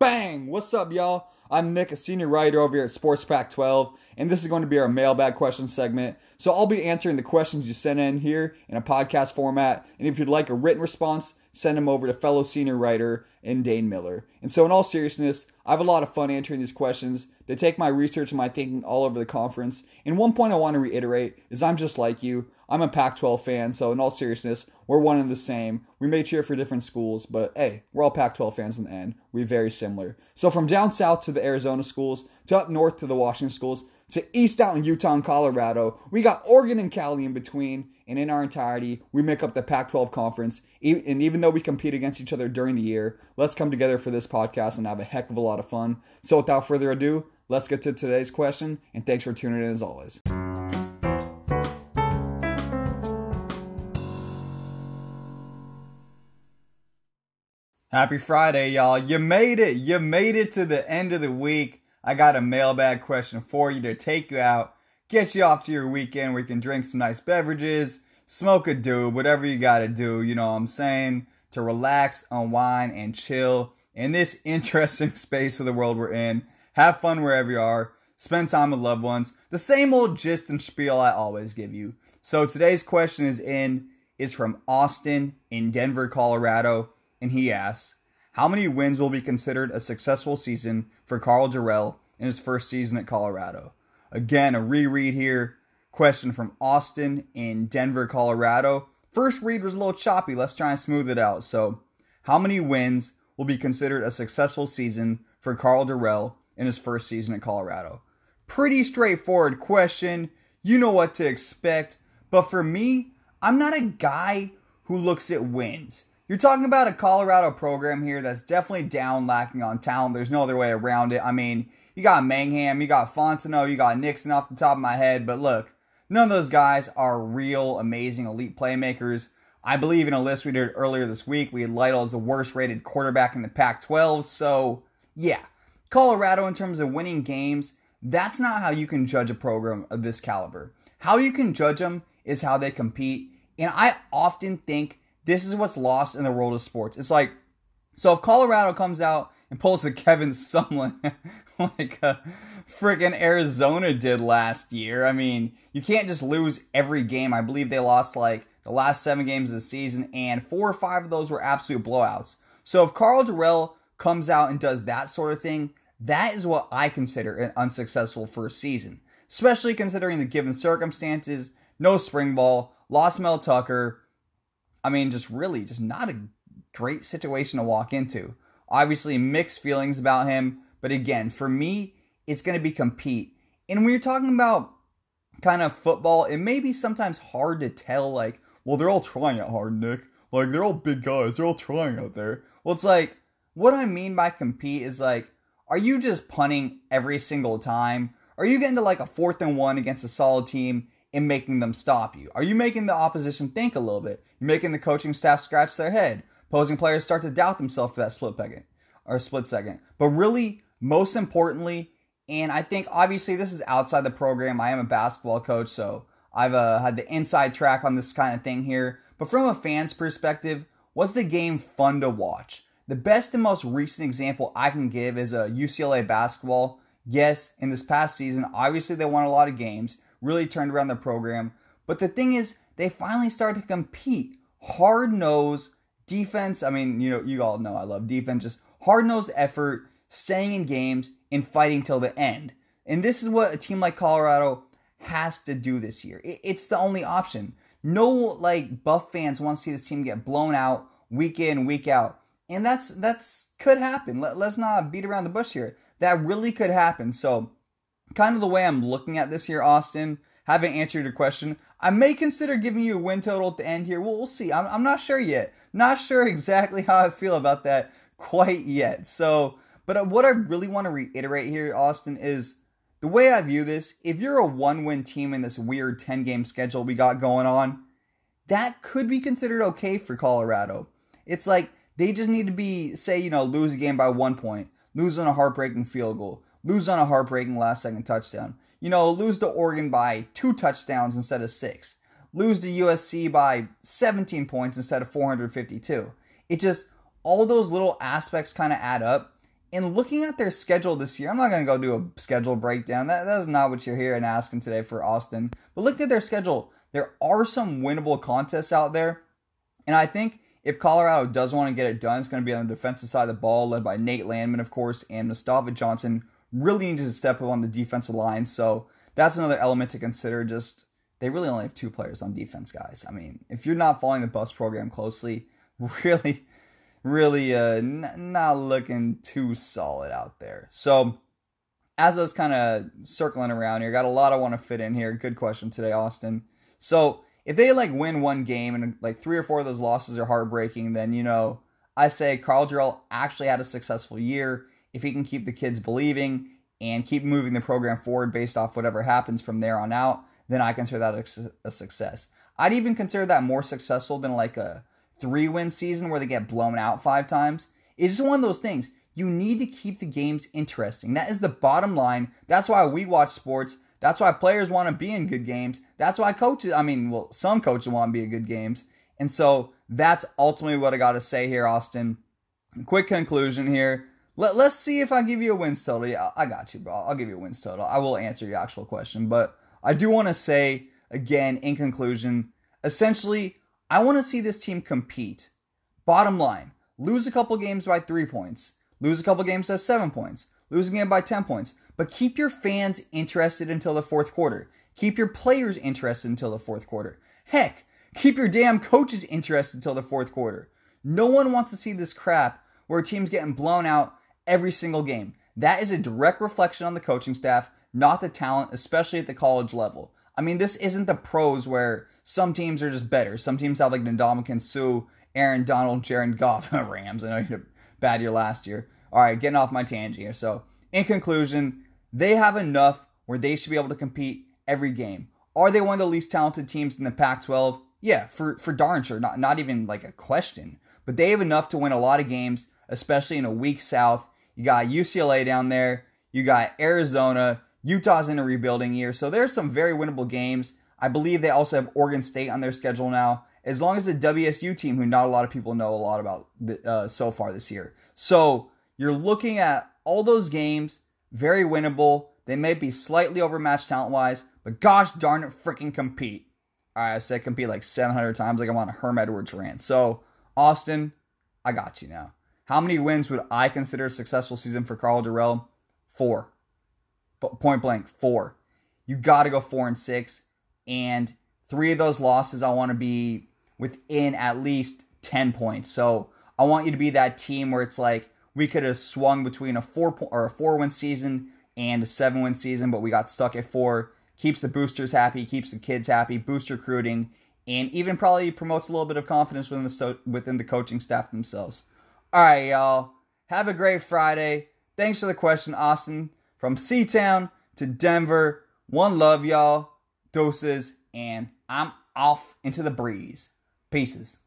Bang! What's up, y'all? I'm Nick, a senior writer over here at Sports Pac 12, and this is going to be our mailbag question segment. So I'll be answering the questions you sent in here in a podcast format, and if you'd like a written response, send them over to fellow senior writer and Dane Miller. And so, in all seriousness, I have a lot of fun answering these questions. They take my research and my thinking all over the conference. And one point I want to reiterate is I'm just like you. I'm a Pac 12 fan, so in all seriousness, we're one and the same. We may cheer for different schools, but hey, we're all Pac 12 fans in the end. We're very similar. So from down south to the Arizona schools, to up north to the Washington schools, to east out in Utah and Colorado, we got Oregon and Cali in between. And in our entirety, we make up the Pac 12 conference. And even though we compete against each other during the year, let's come together for this podcast and have a heck of a lot of fun. So without further ado, let's get to today's question. And thanks for tuning in as always. Happy Friday, y'all. You made it. You made it to the end of the week. I got a mailbag question for you to take you out, get you off to your weekend where you can drink some nice beverages, smoke a doob, whatever you got to do, you know what I'm saying, to relax, unwind, and chill in this interesting space of the world we're in. Have fun wherever you are. Spend time with loved ones. The same old gist and spiel I always give you. So today's question is in is from Austin in Denver, Colorado and he asks, How many wins will be considered a successful season for Karl Dorrell in his first season at Colorado? Again, a reread here. Question from Austin in Denver, Colorado. First read was a little choppy. Let's try and smooth it out. So, how many wins will be considered a successful season for Karl Dorrell in his first season at Colorado? Pretty straightforward question. You know what to expect. But for me, I'm not a guy who looks at wins. You're talking about a Colorado program here that's definitely down, lacking on talent. There's no other way around it. I mean, you got Mangham, you got Fontenot, you got Nixon off the top of my head, but look, none of those guys are real, amazing, elite playmakers. I believe in a list we did earlier this week, we had Lytle as the worst rated quarterback in the Pac 12. So, yeah, Colorado, in terms of winning games, that's not how you can judge a program of this caliber. How you can judge them is how they compete. And I often think this is what's lost in the world of sports. It's like, so if Colorado comes out and pulls a Kevin Sumlin like uh, freaking Arizona did last year, I mean, you can't just lose every game. I believe they lost like the last seven games of the season, and four or five of those were absolute blowouts. So if Karl Dorrell comes out and does that sort of thing, that is what I consider an unsuccessful first season, especially considering the given circumstances. No spring ball, lost Mel Tucker, I mean, just really, just not a great situation to walk into. Obviously, mixed feelings about him, but again, for me, it's going to be compete. And when you're talking about kind of football, it may be sometimes hard to tell, like, well, they're all trying it hard, Nick. Like, they're all big guys, they're all trying out there. Well, it's like, what I mean by compete is like, are you just punting every single time? Are you getting to like a fourth and one against a solid team in making them stop you? Are you making the opposition think a little bit? You're making the coaching staff scratch their head. Opposing players start to doubt themselves for that split second or split second. But really, most importantly, and I think obviously this is outside the program. I am a basketball coach, so I've uh, had the inside track on this kind of thing here. But from a fan's perspective, was the game fun to watch? The best and most recent example I can give is a uh, UCLA basketball. Yes, in this past season, obviously they won a lot of games really turned around the program. But the thing is, they finally started to compete. Hard nose defense. I mean, you know, you all know I love defense. Just hard nosed effort, staying in games, and fighting till the end. And this is what a team like Colorado has to do this year. It's the only option. No like Buff fans want to see this team get blown out week in, week out. And that's that's could happen. Let, let's not beat around the bush here. That really could happen. So kind of the way I'm looking at this here, Austin, having answered your question, I may consider giving you a win total at the end here. Well, we'll see. I'm, I'm not sure yet. Not sure exactly how I feel about that quite yet. So, but uh, what I really want to reiterate here, Austin, is the way I view this. If you're a one win team in this weird 10 game schedule we got going on, that could be considered okay for Colorado. It's like they just need to be, say, you know, lose a game by one point lose on a heartbreaking field goal, lose on a heartbreaking last second touchdown. You know, lose to Oregon by two touchdowns instead of six. Lose to USC by 17 points instead of 452. It just, all those little aspects kind of add up. And looking at their schedule this year, I'm not going to go do a schedule breakdown. That, that's not what you're here and asking today for Austin. But looking at their schedule. There are some winnable contests out there. And I think if Colorado does want to get it done, it's going to be on the defensive side of the ball, led by Nate Landman, of course, and Mustafa Johnson really needs to step up on the defensive line. So that's another element to consider. Just they really only have two players on defense, guys. I mean, if you're not following the Buffs program closely, really really uh, n- not looking too solid out there. So, as I was kind of circling around here, got a lot I want to fit in here. Good question today, Austin. So, if they like win one game and like three or four of those losses are heartbreaking, then you know I say Karl Dorrell actually had a successful year. If he can keep the kids believing and keep moving the program forward based off whatever happens from there on out, then I consider that a, success. I'd even consider that more successful than like a three win season where they get blown out five times. It's just one of those things. You need to keep the games interesting. That is the bottom line. That's why we watch sports. That's why players want to be in good games. That's why coaches, I mean, well, some coaches want to be in good games. And so that's ultimately what I got to say here, Austin. Quick conclusion here. Let, let's see if I give you a wins total. Yeah, I got you, bro. I'll give you a wins total. I will answer your actual question. But I do want to say, again, in conclusion, essentially, I want to see this team compete. Bottom line, lose a couple games by three points, lose a couple games by seven points, lose a game by 10 points, but keep your fans interested until the fourth quarter. Keep your players interested until the fourth quarter. Heck, keep your damn coaches interested until the fourth quarter. No one wants to see this crap where a team's getting blown out every single game. That is a direct reflection on the coaching staff, not the talent, especially at the college level. I mean, this isn't the pros where some teams are just better. Some teams have like Ndamukong Suh, Aaron Donald, Jared Goff, Rams. I know you had a bad year last year. All right, getting off my tangent here. So, in conclusion, they have enough where they should be able to compete every game. Are they one of the least talented teams in the Pac-12? Yeah, for for darn sure. Not not even like a question. But they have enough to win a lot of games, especially in a weak South. You got UCLA down there. You got Arizona. Utah's in a rebuilding year, so there's some very winnable games. I believe they also have Oregon State on their schedule now, as long as the WSU team, who not a lot of people know a lot about uh, so far this year. So you're looking at all those games, very winnable. They may be slightly overmatched talent wise, but gosh darn it, freaking compete. All right, I said compete like 700 times, like I'm on a Herm Edwards rant. So, Austin, I got you now. How many wins would I consider a successful season for Karl Dorrell? Four. Point blank, four. You got to go four and six and three of those losses I want to be within at least 10 points. So I want you to be that team where it's like we could have swung between a four po- or a four win season and a seven win season, but we got stuck at four. Keeps the boosters happy, keeps the kids happy, boost recruiting, and even probably promotes a little bit of confidence within the within the coaching staff themselves. All right, y'all. Have a great Friday. Thanks for the question, Austin. From Seatown to Denver. One love, y'all doses, and I'm off into the breeze. Pieces.